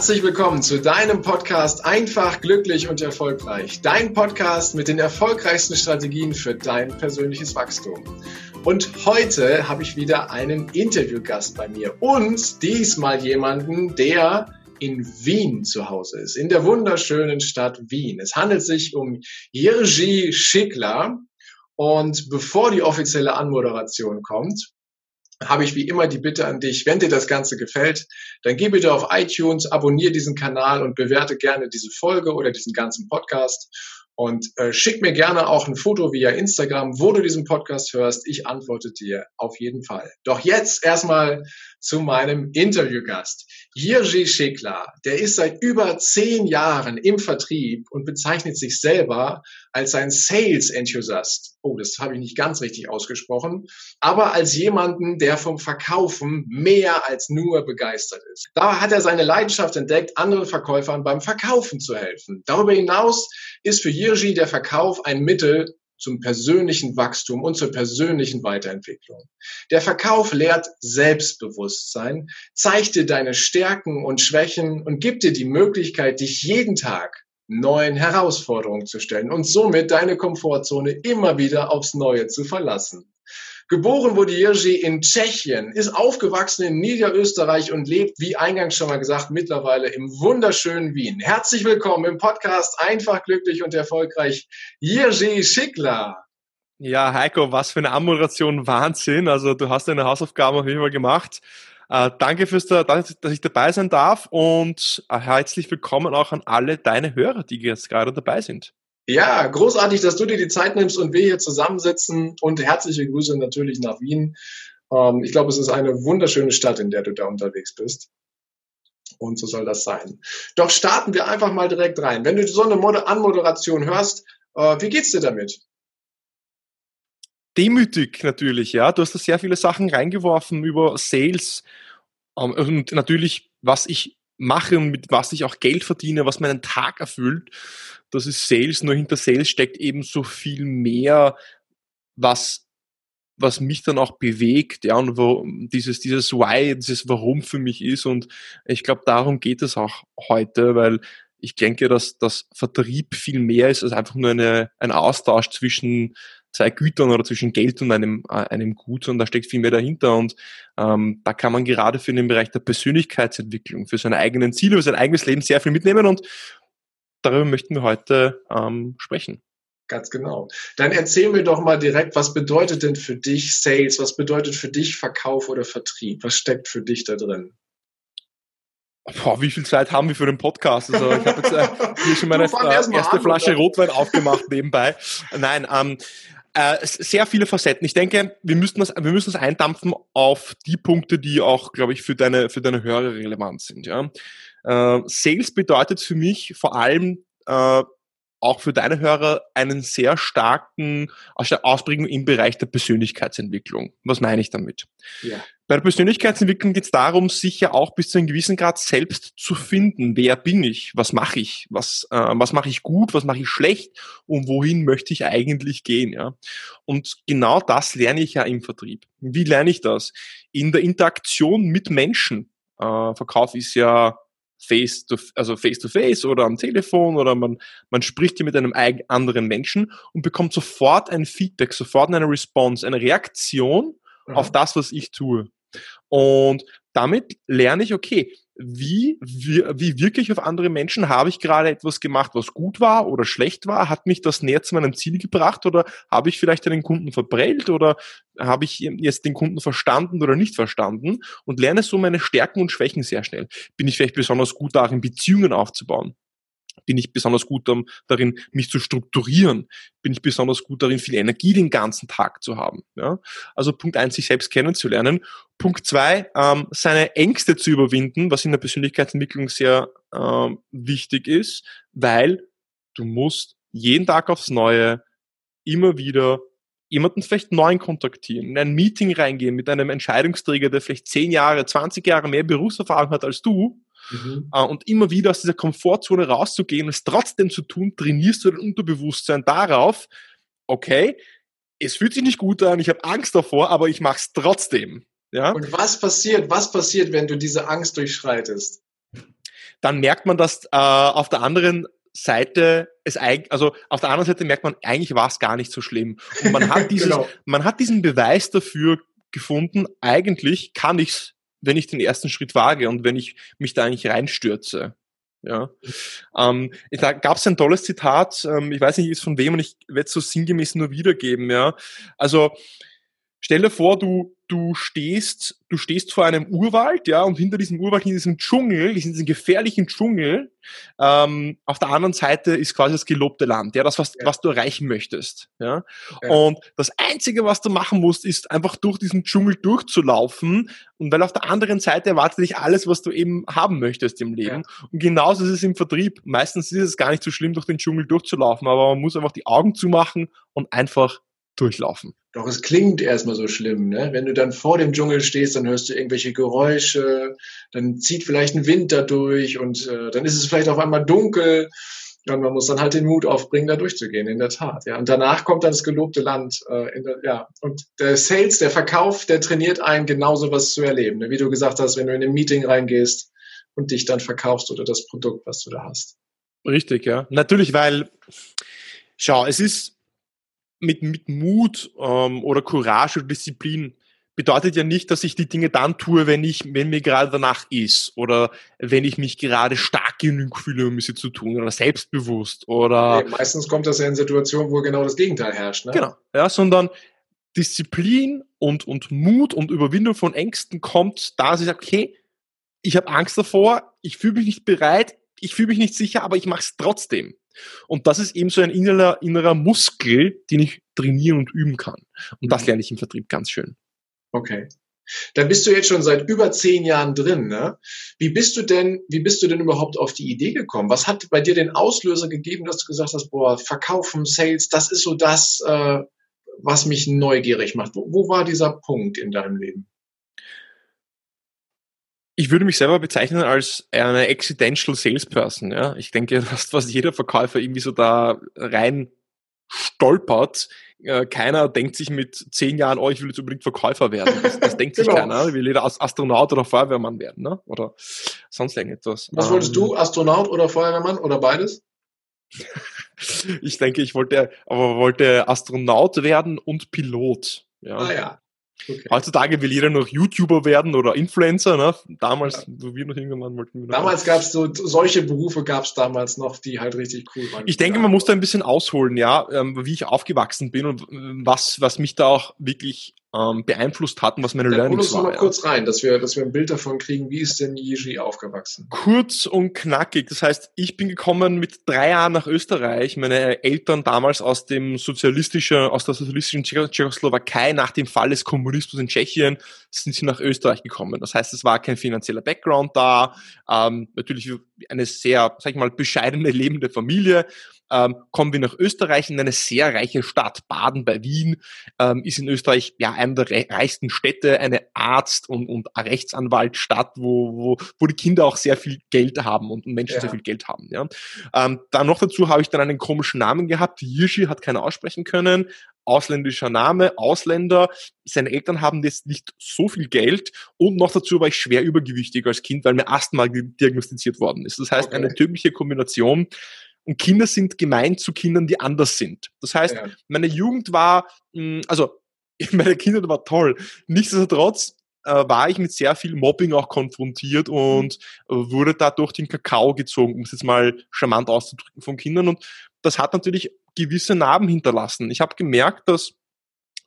Herzlich willkommen zu deinem Podcast Einfach, glücklich und erfolgreich. Dein Podcast mit den erfolgreichsten Strategien für dein persönliches Wachstum. Und heute habe ich wieder einen Interviewgast bei mir und diesmal jemanden, der in Wien zu Hause ist, in der wunderschönen Stadt Wien. Es handelt sich um Jiří Schickler. Und bevor die offizielle Anmoderation kommt, habe ich wie immer die Bitte an dich, wenn dir das Ganze gefällt, dann geh bitte auf iTunes, abonniere diesen Kanal und bewerte gerne diese Folge oder diesen ganzen Podcast. Und äh, schick mir gerne auch ein Foto via Instagram, wo du diesen Podcast hörst. Ich antworte dir auf jeden Fall. Doch jetzt erstmal zu meinem Interviewgast. Jiří Schekler, der ist seit über zehn Jahren im Vertrieb und bezeichnet sich selber als ein Sales Enthusiast. Oh, das habe ich nicht ganz richtig ausgesprochen, aber als jemanden, der vom Verkaufen mehr als nur begeistert ist. Da hat er seine Leidenschaft entdeckt, anderen Verkäufern beim Verkaufen zu helfen. Darüber hinaus ist für Jiří der Verkauf ein Mittel, zum persönlichen Wachstum und zur persönlichen Weiterentwicklung. Der Verkauf lehrt Selbstbewusstsein, zeigt dir deine Stärken und Schwächen und gibt dir die Möglichkeit, dich jeden Tag neuen Herausforderungen zu stellen und somit deine Komfortzone immer wieder aufs Neue zu verlassen. Geboren wurde Jiří in Tschechien, ist aufgewachsen in Niederösterreich und lebt, wie eingangs schon mal gesagt, mittlerweile im wunderschönen Wien. Herzlich willkommen im Podcast Einfach, glücklich und erfolgreich, Jiří Schickler. Ja, Heiko, was für eine Anmoderation, Wahnsinn. Also du hast deine Hausaufgaben auf jeden Fall gemacht. Äh, danke fürs, dass ich dabei sein darf und äh, herzlich willkommen auch an alle deine Hörer, die jetzt gerade dabei sind. Ja, großartig, dass du dir die Zeit nimmst und wir hier zusammensitzen und herzliche Grüße natürlich nach Wien. Ähm, ich glaube, es ist eine wunderschöne Stadt, in der du da unterwegs bist. Und so soll das sein. Doch starten wir einfach mal direkt rein. Wenn du so eine Mod Anmoderation hörst, äh, wie geht's dir damit? Demütig natürlich, ja. Du hast da sehr viele Sachen reingeworfen über Sales ähm, und natürlich, was ich mache und mit was ich auch Geld verdiene, was meinen Tag erfüllt das ist Sales, nur hinter Sales steckt eben so viel mehr, was was mich dann auch bewegt, ja, und wo dieses, dieses Why, dieses Warum für mich ist. Und ich glaube, darum geht es auch heute, weil ich denke, dass das Vertrieb viel mehr ist als einfach nur eine, ein Austausch zwischen zwei Gütern oder zwischen Geld und einem, äh, einem Gut, sondern da steckt viel mehr dahinter. Und ähm, da kann man gerade für den Bereich der Persönlichkeitsentwicklung, für seine eigenen Ziele, für sein eigenes Leben sehr viel mitnehmen. Und darüber möchten wir heute ähm, sprechen. Ganz genau. Dann erzähl mir doch mal direkt, was bedeutet denn für dich Sales? Was bedeutet für dich Verkauf oder Vertrieb? Was steckt für dich da drin? Boah, wie viel Zeit haben wir für den Podcast? Also ich habe jetzt äh, hier schon meine äh, erste an, Flasche? Rotwein aufgemacht nebenbei. Nein, ähm, äh, sehr viele Facetten. Ich denke, wir müssen das, wir müssen das eindampfen auf die Punkte, die auch, glaube ich, für deine, für deine Hörer relevant sind. Ja? Äh, Sales bedeutet für mich vor allem äh, auch für deine Hörer einen sehr starken Ausprägung im Bereich der Persönlichkeitsentwicklung. Was meine ich damit? Ja. Bei der Persönlichkeitsentwicklung geht es darum, sich ja auch bis zu einem gewissen Grad selbst zu finden. Wer bin ich? Was mache ich? Was, äh, was mache ich gut? Was mache ich schlecht? Und wohin möchte ich eigentlich gehen? Ja? Und genau das lerne ich ja im Vertrieb. Wie lerne ich das? In der Interaktion mit Menschen. Äh, Verkauf ist ja face to, also face to face oder am Telefon oder man, man spricht hier mit einem anderen Menschen und bekommt sofort ein Feedback, sofort eine Response, eine Reaktion mhm. auf das, was ich tue. Und damit lerne ich, okay, wie, wie, wie wirklich auf andere Menschen habe ich gerade etwas gemacht, was gut war oder schlecht war? Hat mich das näher zu meinem Ziel gebracht oder habe ich vielleicht einen Kunden verprellt oder habe ich jetzt den Kunden verstanden oder nicht verstanden und lerne so meine Stärken und Schwächen sehr schnell. Bin ich vielleicht besonders gut darin, Beziehungen aufzubauen? Bin ich besonders gut darin, mich zu strukturieren? Bin ich besonders gut darin, viel Energie den ganzen Tag zu haben? Ja? Also Punkt eins, sich selbst kennenzulernen. Punkt zwei, ähm, seine Ängste zu überwinden, was in der Persönlichkeitsentwicklung sehr ähm, wichtig ist, weil du musst jeden Tag aufs Neue immer wieder jemanden vielleicht neuen kontaktieren, in ein Meeting reingehen mit einem Entscheidungsträger, der vielleicht zehn Jahre, 20 Jahre mehr Berufserfahrung hat als du Mhm. Äh, und immer wieder aus dieser Komfortzone rauszugehen und es trotzdem zu tun, trainierst du dein Unterbewusstsein darauf, okay, es fühlt sich nicht gut an, ich habe Angst davor, aber ich mache es trotzdem. Ja? Und was passiert, was passiert, wenn du diese Angst durchschreitest? dann merkt man, dass äh, auf der anderen Seite es eigentlich, also auf der anderen Seite merkt man, eigentlich war es gar nicht so schlimm. Und man hat dieses, genau. man hat diesen Beweis dafür gefunden, eigentlich kann ich's, wenn ich den ersten Schritt wage und wenn ich mich da eigentlich reinstürze. Ja, ähm, da gab es ein tolles Zitat, ähm, ich weiß nicht, ist von wem und ich werde es so sinngemäß nur wiedergeben. Ja, also stell dir vor, du du stehst, du stehst vor einem Urwald, ja, und hinter diesem Urwald, in diesem Dschungel, in diesem gefährlichen Dschungel, ähm, auf der anderen Seite ist quasi das gelobte Land, ja, das, was, ja. was du erreichen möchtest, ja? ja. Und das Einzige, was du machen musst, ist einfach durch diesen Dschungel durchzulaufen, und weil auf der anderen Seite erwartet dich alles, was du eben haben möchtest im Leben. Ja. Und genauso ist es im Vertrieb. Meistens ist es gar nicht so schlimm, durch den Dschungel durchzulaufen, aber man muss einfach die Augen zumachen und einfach durchlaufen. Doch es klingt erstmal so schlimm, ne? Wenn du dann vor dem Dschungel stehst, dann hörst du irgendwelche Geräusche, dann zieht vielleicht ein Wind da durch und äh, dann ist es vielleicht auf einmal dunkel. und man muss dann halt den Mut aufbringen, da durchzugehen, in der Tat. Ja. Und danach kommt dann das gelobte Land. Äh, der, ja. Und der Sales, der Verkauf, der trainiert einen, genau sowas zu erleben. Ne? Wie du gesagt hast, wenn du in ein Meeting reingehst und dich dann verkaufst oder das Produkt, was du da hast. Richtig, ja. Natürlich, weil, schau, es ist, mit, mit Mut ähm, oder Courage oder Disziplin bedeutet ja nicht, dass ich die Dinge dann tue, wenn ich, wenn mir gerade danach ist oder wenn ich mich gerade stark genug fühle, um sie zu tun oder selbstbewusst oder. Nee, meistens kommt das ja in Situationen, wo genau das Gegenteil herrscht. Ne? Genau, ja, sondern Disziplin und, und Mut und Überwindung von Ängsten kommt, da ich sage, okay, ich habe Angst davor, ich fühle mich nicht bereit, ich fühle mich nicht sicher, aber ich mache es trotzdem. Und das ist eben so ein innerer, innerer Muskel, den ich trainieren und üben kann. Und das mhm. lerne ich im Vertrieb ganz schön. Okay. Dann bist du jetzt schon seit über zehn Jahren drin. Ne? Wie bist du denn, wie bist du denn überhaupt auf die Idee gekommen? Was hat bei dir den Auslöser gegeben, dass du gesagt hast, boah, Verkaufen, Sales, das ist so das, äh, was mich neugierig macht. Wo, wo war dieser Punkt in deinem Leben? Ich würde mich selber bezeichnen als eine accidental salesperson. Ja? Ich denke, dass fast jeder Verkäufer irgendwie so da rein stolpert. Äh, keiner denkt sich mit zehn Jahren, oh, ich will jetzt unbedingt Verkäufer werden. Das, das denkt genau. sich keiner. Ich will jeder Astronaut oder Feuerwehrmann werden, ne? Oder sonst irgendetwas. Was wolltest ähm, du? Astronaut oder Feuerwehrmann oder beides? ich denke, ich wollte, aber wollte Astronaut werden und Pilot. Ja. Ah ja. Okay. Heutzutage will jeder noch YouTuber werden oder Influencer. Ne? Damals, ja. wo wir noch hingegangen wollten. Damals gab es so, solche Berufe gab es damals noch, die halt richtig cool waren. Ich denke, man muss da ein bisschen ausholen, ja, ähm, wie ich aufgewachsen bin und äh, was, was mich da auch wirklich ähm, beeinflusst hatten, was meine Dann Learnings waren. Hol uns mal ja. kurz rein, dass wir, dass wir ein Bild davon kriegen, wie ist denn Yiji aufgewachsen? Kurz und knackig. Das heißt, ich bin gekommen mit drei Jahren nach Österreich. Meine Eltern damals aus dem sozialistischen, aus der sozialistischen Tschechoslowakei nach dem Fall des Kommunismus in Tschechien sind sie nach Österreich gekommen. Das heißt, es war kein finanzieller Background da. Ähm, natürlich eine sehr, sag ich mal, bescheidene lebende Familie ähm, kommen wir nach Österreich in eine sehr reiche Stadt. Baden bei Wien ähm, ist in Österreich ja eine der reichsten Städte, eine Arzt- und, und Rechtsanwaltstadt, wo, wo, wo die Kinder auch sehr viel Geld haben und Menschen ja. sehr viel Geld haben. Ja. Ähm, dann noch dazu habe ich dann einen komischen Namen gehabt. Yishi hat keiner aussprechen können ausländischer Name, Ausländer. Seine Eltern haben jetzt nicht so viel Geld und noch dazu war ich schwer übergewichtig als Kind, weil mir Asthma diagnostiziert worden ist. Das heißt, okay. eine tödliche Kombination und Kinder sind gemein zu Kindern, die anders sind. Das heißt, ja. meine Jugend war, hm, also meine Kinder war toll. Nichtsdestotrotz äh, war ich mit sehr viel Mobbing auch konfrontiert und mhm. wurde da durch den Kakao gezogen, um es jetzt mal charmant auszudrücken von Kindern. Und das hat natürlich gewisse Narben hinterlassen. Ich habe gemerkt, dass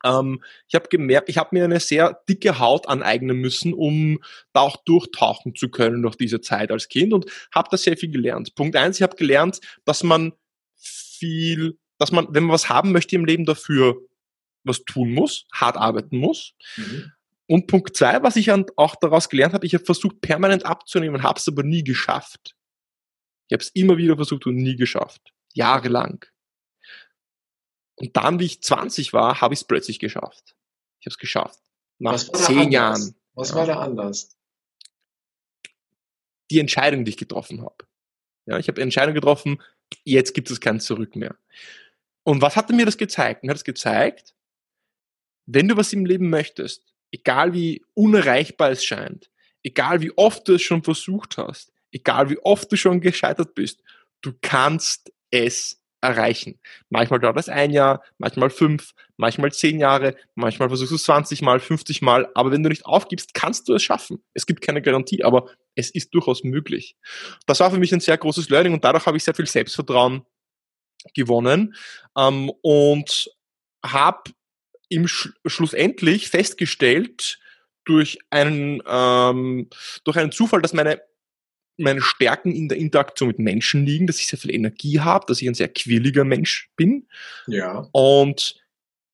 ähm, ich habe gemerkt, ich habe mir eine sehr dicke Haut aneignen müssen, um da auch durchtauchen zu können durch diese Zeit als Kind und habe da sehr viel gelernt. Punkt eins, ich habe gelernt, dass man viel, dass man, wenn man was haben möchte im Leben, dafür was tun muss, hart arbeiten muss. Mhm. Und Punkt zwei, was ich auch daraus gelernt habe, ich habe versucht, permanent abzunehmen, habe es aber nie geschafft. Ich habe es immer wieder versucht und nie geschafft. Jahrelang. Und dann, wie ich 20 war, habe ich es plötzlich geschafft. Ich habe es geschafft. Nach zehn Jahren. Was ja. war da anders? Die Entscheidung, die ich getroffen habe. Ja, ich habe Entscheidung getroffen, jetzt gibt es kein Zurück mehr. Und was hat mir das gezeigt? Mir hat es gezeigt, wenn du was im Leben möchtest, egal wie unerreichbar es scheint, egal wie oft du es schon versucht hast, egal wie oft du schon gescheitert bist, du kannst es erreichen. Manchmal dauert es ein Jahr, manchmal fünf, manchmal zehn Jahre, manchmal versuchst du es 20 Mal, 50 Mal, aber wenn du nicht aufgibst, kannst du es schaffen. Es gibt keine Garantie, aber es ist durchaus möglich. Das war für mich ein sehr großes Learning und dadurch habe ich sehr viel Selbstvertrauen gewonnen ähm, und habe im Sch schlussendlich festgestellt durch einen ähm, durch einen Zufall, dass meine meine Stärken in der Interaktion mit Menschen liegen, dass ich sehr viel Energie habe, dass ich ein sehr quirliger Mensch bin. Ja. Und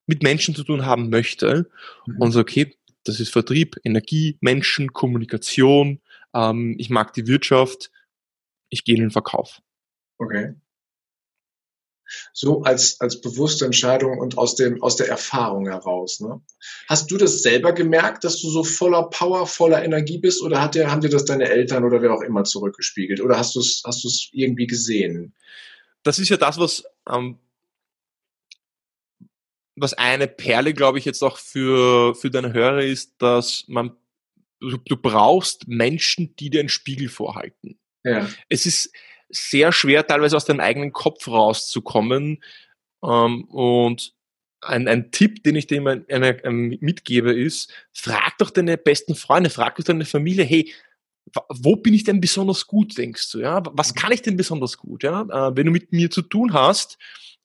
mit Menschen zu tun haben möchte. Mhm. Und so, okay, das ist Vertrieb, Energie, Menschen, Kommunikation. Ähm, ich mag die Wirtschaft. Ich gehe in den Verkauf. Okay so als, als bewusste Entscheidung und aus, dem, aus der Erfahrung heraus. Ne? Hast du das selber gemerkt, dass du so voller Power, voller Energie bist oder hat dir, haben dir das deine Eltern oder wer auch immer zurückgespiegelt oder hast du es hast du's irgendwie gesehen? Das ist ja das, was, ähm, was eine Perle, glaube ich, jetzt auch für, für deine Hörer ist, dass man, du, du brauchst Menschen, die dir einen Spiegel vorhalten. Ja. Es ist, sehr schwer, teilweise aus deinem eigenen Kopf rauszukommen. Ähm, und ein, ein Tipp, den ich dir immer eine, eine, mitgebe, ist, frag doch deine besten Freunde, frag doch deine Familie, hey, wo bin ich denn besonders gut, denkst du? Ja, was kann ich denn besonders gut? Ja, äh, wenn du mit mir zu tun hast,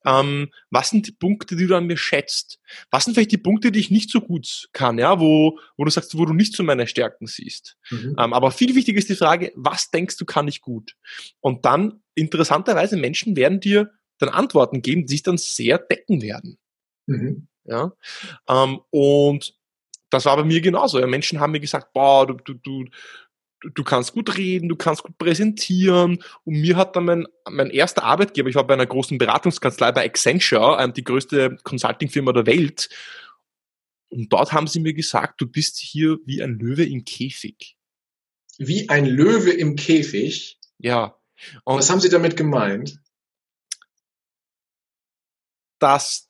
ähm, was sind die Punkte, die du an mir schätzt? Was sind vielleicht die Punkte, die ich nicht so gut kann, ja, wo, wo du sagst, wo du nicht so meine Stärken siehst? Mhm. Ähm, aber viel wichtiger ist die Frage, was denkst du, kann ich gut? Und dann, interessanterweise, Menschen werden dir dann Antworten geben, die sich dann sehr decken werden. Mhm. Ja, ähm, und das war bei mir genauso. Ja, Menschen haben mir gesagt, boah, du, du, du, du kannst gut reden, du kannst gut präsentieren. Und mir hat dann mein, mein erster Arbeitgeber, ich war bei einer großen Beratungskanzlei bei Accenture, ähm, die größte Consulting-Firma der Welt. Und dort haben sie mir gesagt, du bist hier wie ein Löwe im Käfig. Wie ein Löwe im Käfig? Ja. Und Was haben sie damit gemeint? Dass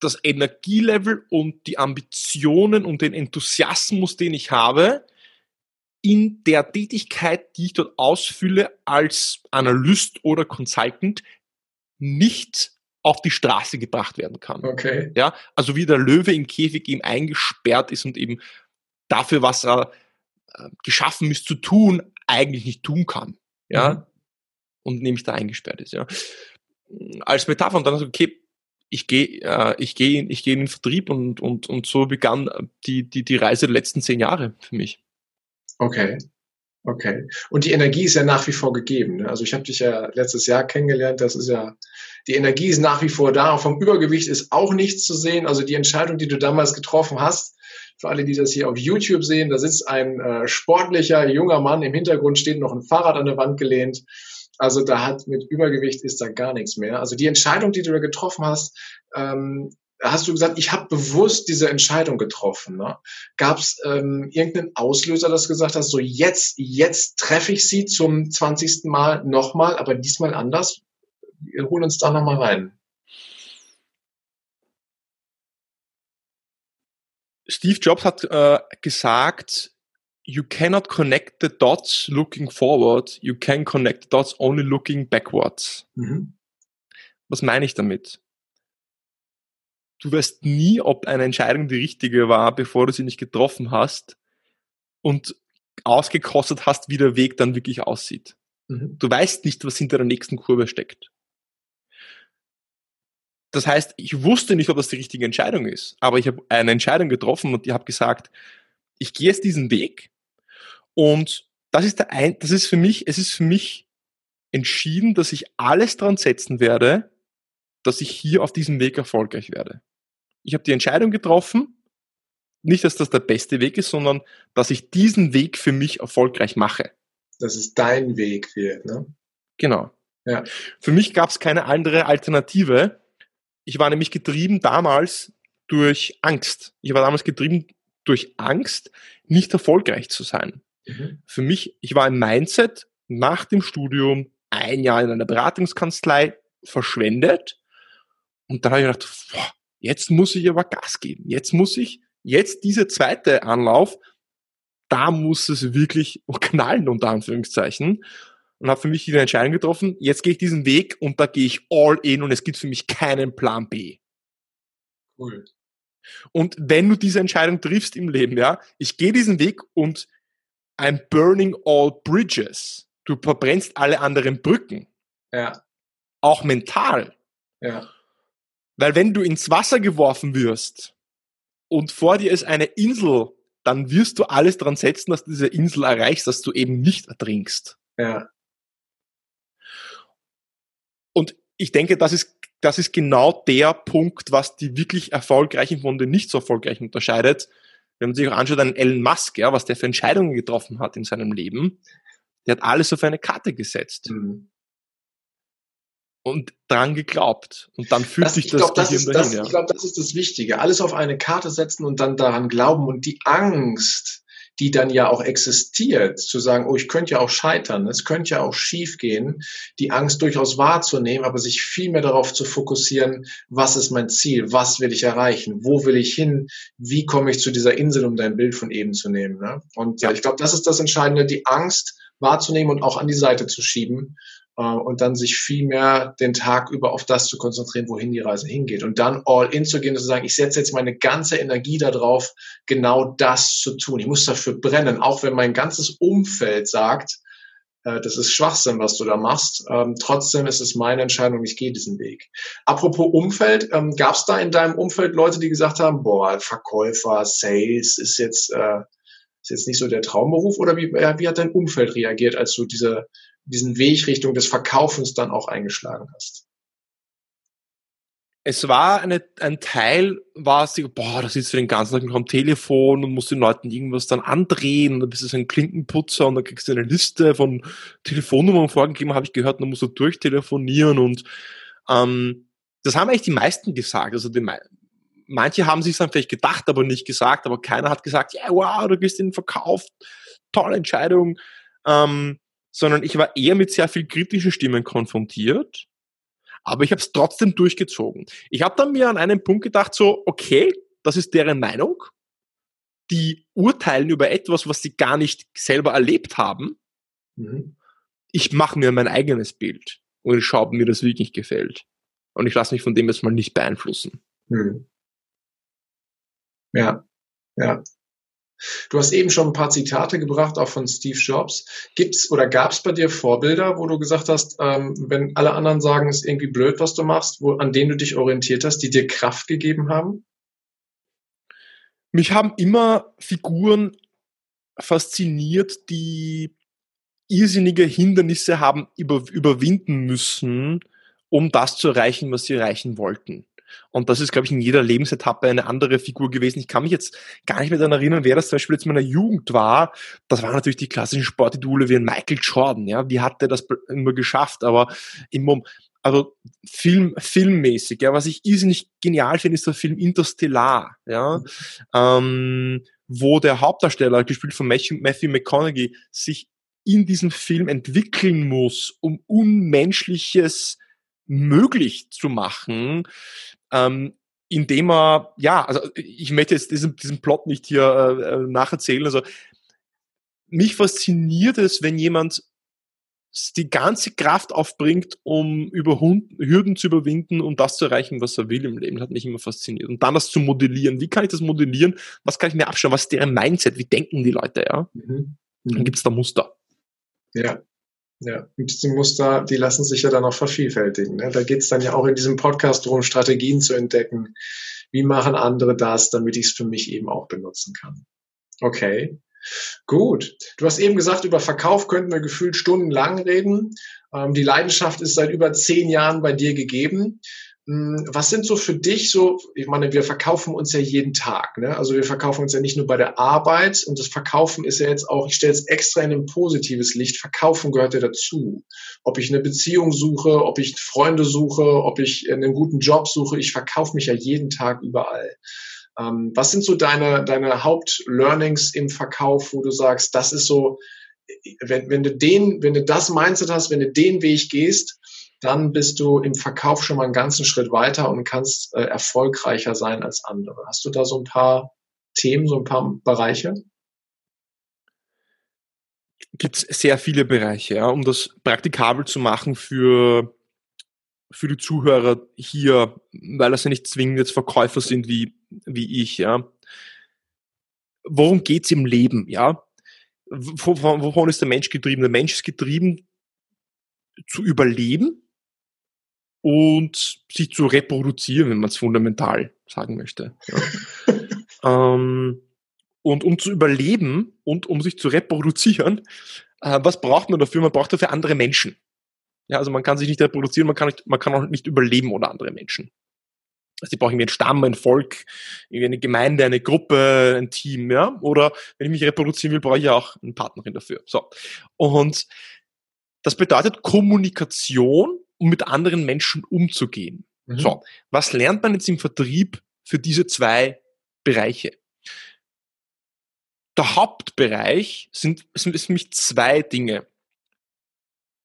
das Energielevel und die Ambitionen und den Enthusiasmus, den ich habe, in der Tätigkeit, die ich dort ausfülle als Analyst oder Consultant, nicht auf die Straße gebracht werden kann. Okay. Ja, also wie der Löwe im Käfig eben eingesperrt ist und eben dafür, was er äh, geschaffen ist zu tun, eigentlich nicht tun kann. Ja. Mhm. Und nämlich da eingesperrt ist, ja. Als Metapher und dann so, okay, ich gehe äh, ich gehe ich gehe in den Vertrieb und und und so begann die die die Reise der letzten zehn Jahre für mich. Okay. Okay. Und die Energie ist ja nach wie vor gegeben. Ne? Also ich habe dich ja letztes Jahr kennengelernt. Das ist ja, die Energie ist nach wie vor da. Vom Übergewicht ist auch nichts zu sehen. Also die Entscheidung, die du damals getroffen hast, für alle, die das hier auf YouTube sehen, da sitzt ein äh, sportlicher junger Mann. Im Hintergrund steht noch ein Fahrrad an der Wand gelehnt. Also da hat mit Übergewicht ist da gar nichts mehr. Also die Entscheidung, die du da getroffen hast, ähm, hast du gesagt, ich habe bewusst diese Entscheidung getroffen. Ne? Gab es ähm, irgendeinen Auslöser, dass du gesagt hast, so jetzt, jetzt treffe ich sie zum 20. Mal nochmal, aber diesmal anders? Wir holen uns da nochmal rein. Steve Jobs hat äh, gesagt, you cannot connect the dots looking forward, you can connect the dots only looking backwards. Mhm. Was meine ich damit? Du weißt nie, ob eine Entscheidung die richtige war, bevor du sie nicht getroffen hast und ausgekostet hast, wie der Weg dann wirklich aussieht. Mhm. Du weißt nicht, was hinter der nächsten Kurve steckt. Das heißt, ich wusste nicht, ob das die richtige Entscheidung ist, aber ich habe eine Entscheidung getroffen und ich habe gesagt, ich gehe jetzt diesen Weg und das ist der ein, das ist für mich, es ist für mich entschieden, dass ich alles dran setzen werde, dass ich hier auf diesem Weg erfolgreich werde ich habe die Entscheidung getroffen, nicht, dass das der beste Weg ist, sondern dass ich diesen Weg für mich erfolgreich mache. Dass es dein Weg wird, ne? Genau. Ja. Für mich gab es keine andere Alternative. Ich war nämlich getrieben damals durch Angst. Ich war damals getrieben durch Angst, nicht erfolgreich zu sein. Mhm. Für mich, ich war im Mindset nach dem Studium ein Jahr in einer Beratungskanzlei verschwendet. Und dann habe ich gedacht, boah, Jetzt muss ich aber Gas geben. Jetzt muss ich, jetzt dieser zweite Anlauf, da muss es wirklich knallen, unter Anführungszeichen. Und habe für mich die Entscheidung getroffen, jetzt gehe ich diesen Weg und da gehe ich all in und es gibt für mich keinen Plan B. Cool. Und wenn du diese Entscheidung triffst im Leben, ja, ich gehe diesen Weg und I'm burning all bridges. Du verbrennst alle anderen Brücken. Ja. Auch mental. Ja. Weil wenn du ins Wasser geworfen wirst und vor dir ist eine Insel, dann wirst du alles dran setzen, dass du diese Insel erreichst, dass du eben nicht ertrinkst. Ja. Und ich denke, das ist, das ist genau der Punkt, was die wirklich erfolgreichen von den nicht so erfolgreichen unterscheidet. Wenn man sich auch anschaut, einen Elon Musk, ja, was der für Entscheidungen getroffen hat in seinem Leben, der hat alles auf eine Karte gesetzt. Mhm und dran geglaubt. Und dann fühlt das, sich das glaub, das ist, dahin. Das, ja. Ich glaube, das ist das Wichtige. Alles auf eine Karte setzen und dann daran glauben und die Angst, die dann ja auch existiert, zu sagen, oh, ich könnte ja auch scheitern, es könnte ja auch schief gehen, die Angst durchaus wahrzunehmen, aber sich viel mehr darauf zu fokussieren, was ist mein Ziel, was will ich erreichen, wo will ich hin, wie komme ich zu dieser Insel, um dein Bild von eben zu nehmen. Ne? Und ja. ich glaube, das ist das Entscheidende, die Angst wahrzunehmen und auch an die Seite zu schieben äh, und dann sich viel mehr den Tag über auf das zu konzentrieren, wohin die Reise hingeht. Und dann all in zu gehen und zu sagen, ich setze jetzt meine ganze Energie darauf, genau das zu tun. Ich muss dafür brennen, auch wenn mein ganzes Umfeld sagt, äh, das ist Schwachsinn, was du da machst. Ähm, trotzdem ist es meine Entscheidung, ich gehe diesen Weg. Apropos Umfeld, ähm, gab es da in deinem Umfeld Leute, die gesagt haben, boah, Verkäufer, Sales ist jetzt, äh, ist jetzt nicht so der Traumberuf? Oder wie, äh, wie hat dein Umfeld reagiert, als du diese diesen Weg Richtung des Verkaufens dann auch eingeschlagen hast? Es war eine, ein Teil, war es, boah, da sitzt du den ganzen Tag am Telefon und musst den Leuten irgendwas dann andrehen und dann bist du so ein Klinkenputzer und dann kriegst du eine Liste von Telefonnummern vorgegeben, habe ich gehört, dann musst du durchtelefonieren und ähm, das haben eigentlich die meisten gesagt. Also die, manche haben sich dann vielleicht gedacht, aber nicht gesagt, aber keiner hat gesagt, ja, yeah, wow, du gehst in den Verkauf, tolle Entscheidung. Ähm, sondern ich war eher mit sehr viel kritischen Stimmen konfrontiert, aber ich habe es trotzdem durchgezogen. Ich habe dann mir an einem Punkt gedacht, so, okay, das ist deren Meinung, die urteilen über etwas, was sie gar nicht selber erlebt haben. Mhm. Ich mache mir mein eigenes Bild und ich schaue, ob mir das wirklich gefällt. Und ich lasse mich von dem jetzt mal nicht beeinflussen. Mhm. Ja, ja. Du hast eben schon ein paar Zitate gebracht, auch von Steve Jobs. Gibt's oder gab es bei dir Vorbilder, wo du gesagt hast, ähm, wenn alle anderen sagen, es ist irgendwie blöd, was du machst, wo, an denen du dich orientiert hast, die dir Kraft gegeben haben? Mich haben immer Figuren fasziniert, die irrsinnige Hindernisse haben über, überwinden müssen, um das zu erreichen, was sie erreichen wollten. Und das ist, glaube ich, in jeder Lebensetappe eine andere Figur gewesen. Ich kann mich jetzt gar nicht mehr daran erinnern, wer das zum Beispiel jetzt in meiner Jugend war. Das waren natürlich die klassischen Sportidole wie ein Michael Jordan. Ja, wie hat der das immer geschafft? Aber im also Film, filmmäßig, ja, was ich irrsinnig genial finde, ist der Film Interstellar, ja, mhm. ähm, wo der Hauptdarsteller, gespielt von Matthew McConaughey, sich in diesem Film entwickeln muss, um Unmenschliches möglich zu machen, ähm, indem er, ja, also ich möchte jetzt diesen, diesen Plot nicht hier äh, äh, nacherzählen, also mich fasziniert es, wenn jemand die ganze Kraft aufbringt, um über Hürden zu überwinden, um das zu erreichen, was er will im Leben. Das hat mich immer fasziniert. Und dann das zu modellieren. Wie kann ich das modellieren? Was kann ich mir abschauen? Was ist deren Mindset? Wie denken die Leute? Ja? Mhm. Mhm. Dann gibt es da Muster. Ja, ja, und diese Muster, die lassen sich ja dann auch vervielfältigen. Ne? Da geht es dann ja auch in diesem Podcast darum, Strategien zu entdecken. Wie machen andere das, damit ich es für mich eben auch benutzen kann? Okay, gut. Du hast eben gesagt, über Verkauf könnten wir gefühlt stundenlang reden. Ähm, die Leidenschaft ist seit über zehn Jahren bei dir gegeben. Hm, was sind so für dich so, ich meine, wir verkaufen uns ja jeden Tag, ne? Also wir verkaufen uns ja nicht nur bei der Arbeit und das Verkaufen ist ja jetzt auch, ich stelle es extra in ein positives Licht, Verkaufen gehört ja dazu. Ob ich eine Beziehung suche, ob ich Freunde suche, ob ich einen guten Job suche, ich verkaufe mich ja jeden Tag überall. Ähm, was sind so deine, deine Hauptlearnings im Verkauf, wo du sagst, das ist so, wenn, wenn du den, wenn du das Mindset hast, wenn du den Weg gehst, dann bist du im Verkauf schon mal einen ganzen Schritt weiter und kannst äh, erfolgreicher sein als andere. Hast du da so ein paar Themen, so ein paar Bereiche? gibt es sehr viele Bereiche, ja, um das praktikabel zu machen für, für die Zuhörer hier, weil das ja nicht zwingend jetzt Verkäufer sind wie, wie ich, ja. Worum geht's im Leben, ja? Wovon, ist der Mensch getrieben? Der Mensch ist getrieben zu überleben und sich zu reproduzieren, wenn man es fundamental sagen möchte. Ja. ähm, und um zu überleben und um sich zu reproduzieren, äh, was braucht man dafür? Man braucht dafür andere Menschen. Ja, also man kann sich nicht reproduzieren, man kann, nicht, man kann auch nicht überleben ohne andere Menschen. Also die brauchen irgendwie einen Stamm, ein Volk, irgendwie eine Gemeinde, eine Gruppe, ein Team, ja. Oder wenn ich mich reproduzieren will, brauche ich ja auch eine Partnerin dafür. So. Und das bedeutet Kommunikation, um mit anderen Menschen umzugehen. Mhm. So. Was lernt man jetzt im Vertrieb für diese zwei Bereiche? der Hauptbereich sind, sind für mich zwei Dinge.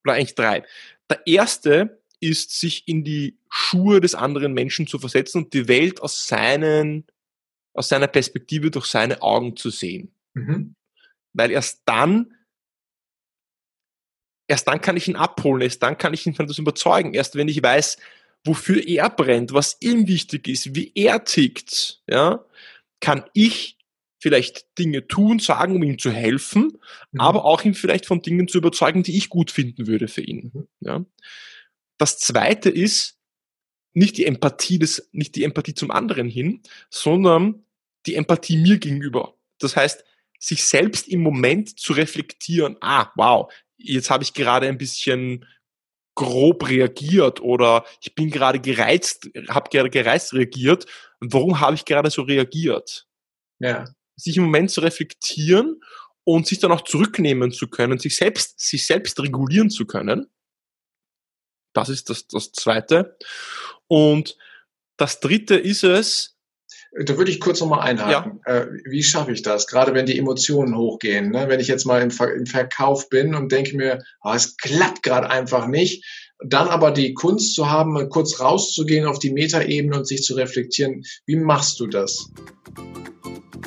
Oder eigentlich drei. Der erste ist, sich in die Schuhe des anderen Menschen zu versetzen und die Welt aus seinen, aus seiner Perspektive durch seine Augen zu sehen. Mhm. Weil erst dann, erst dann kann ich ihn abholen, erst dann kann ich ihn von das überzeugen, erst wenn ich weiß, wofür er brennt, was ihm wichtig ist, wie er tickt, ja, kann ich vielleicht Dinge tun, sagen, um ihm zu helfen, mhm. aber auch ihn vielleicht von Dingen zu überzeugen, die ich gut finden würde für ihn. Mhm. Ja. Das zweite ist nicht die Empathie des, nicht die Empathie zum anderen hin, sondern die Empathie mir gegenüber. Das heißt, sich selbst im Moment zu reflektieren, ah, wow, jetzt habe ich gerade ein bisschen grob reagiert oder ich bin gerade gereizt, habe gerade gereizt reagiert und warum habe ich gerade so reagiert? Ja sich im Moment zu reflektieren und sich dann auch zurücknehmen zu können, sich selbst, sich selbst regulieren zu können. Das ist das, das zweite. Und das dritte ist es, da würde ich kurz nochmal einhaken. Ja. Äh, wie schaffe ich das? Gerade wenn die Emotionen hochgehen. Ne? Wenn ich jetzt mal im, Ver im Verkauf bin und denke mir, oh, es klappt gerade einfach nicht. Dann aber die Kunst zu haben, kurz rauszugehen auf die Metaebene und sich zu reflektieren. Wie machst du das?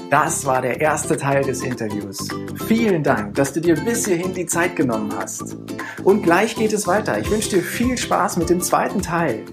Das war der erste Teil des Interviews. Vielen Dank, dass du dir bis hierhin die Zeit genommen hast. Und gleich geht es weiter. Ich wünsche dir viel Spaß mit dem zweiten Teil.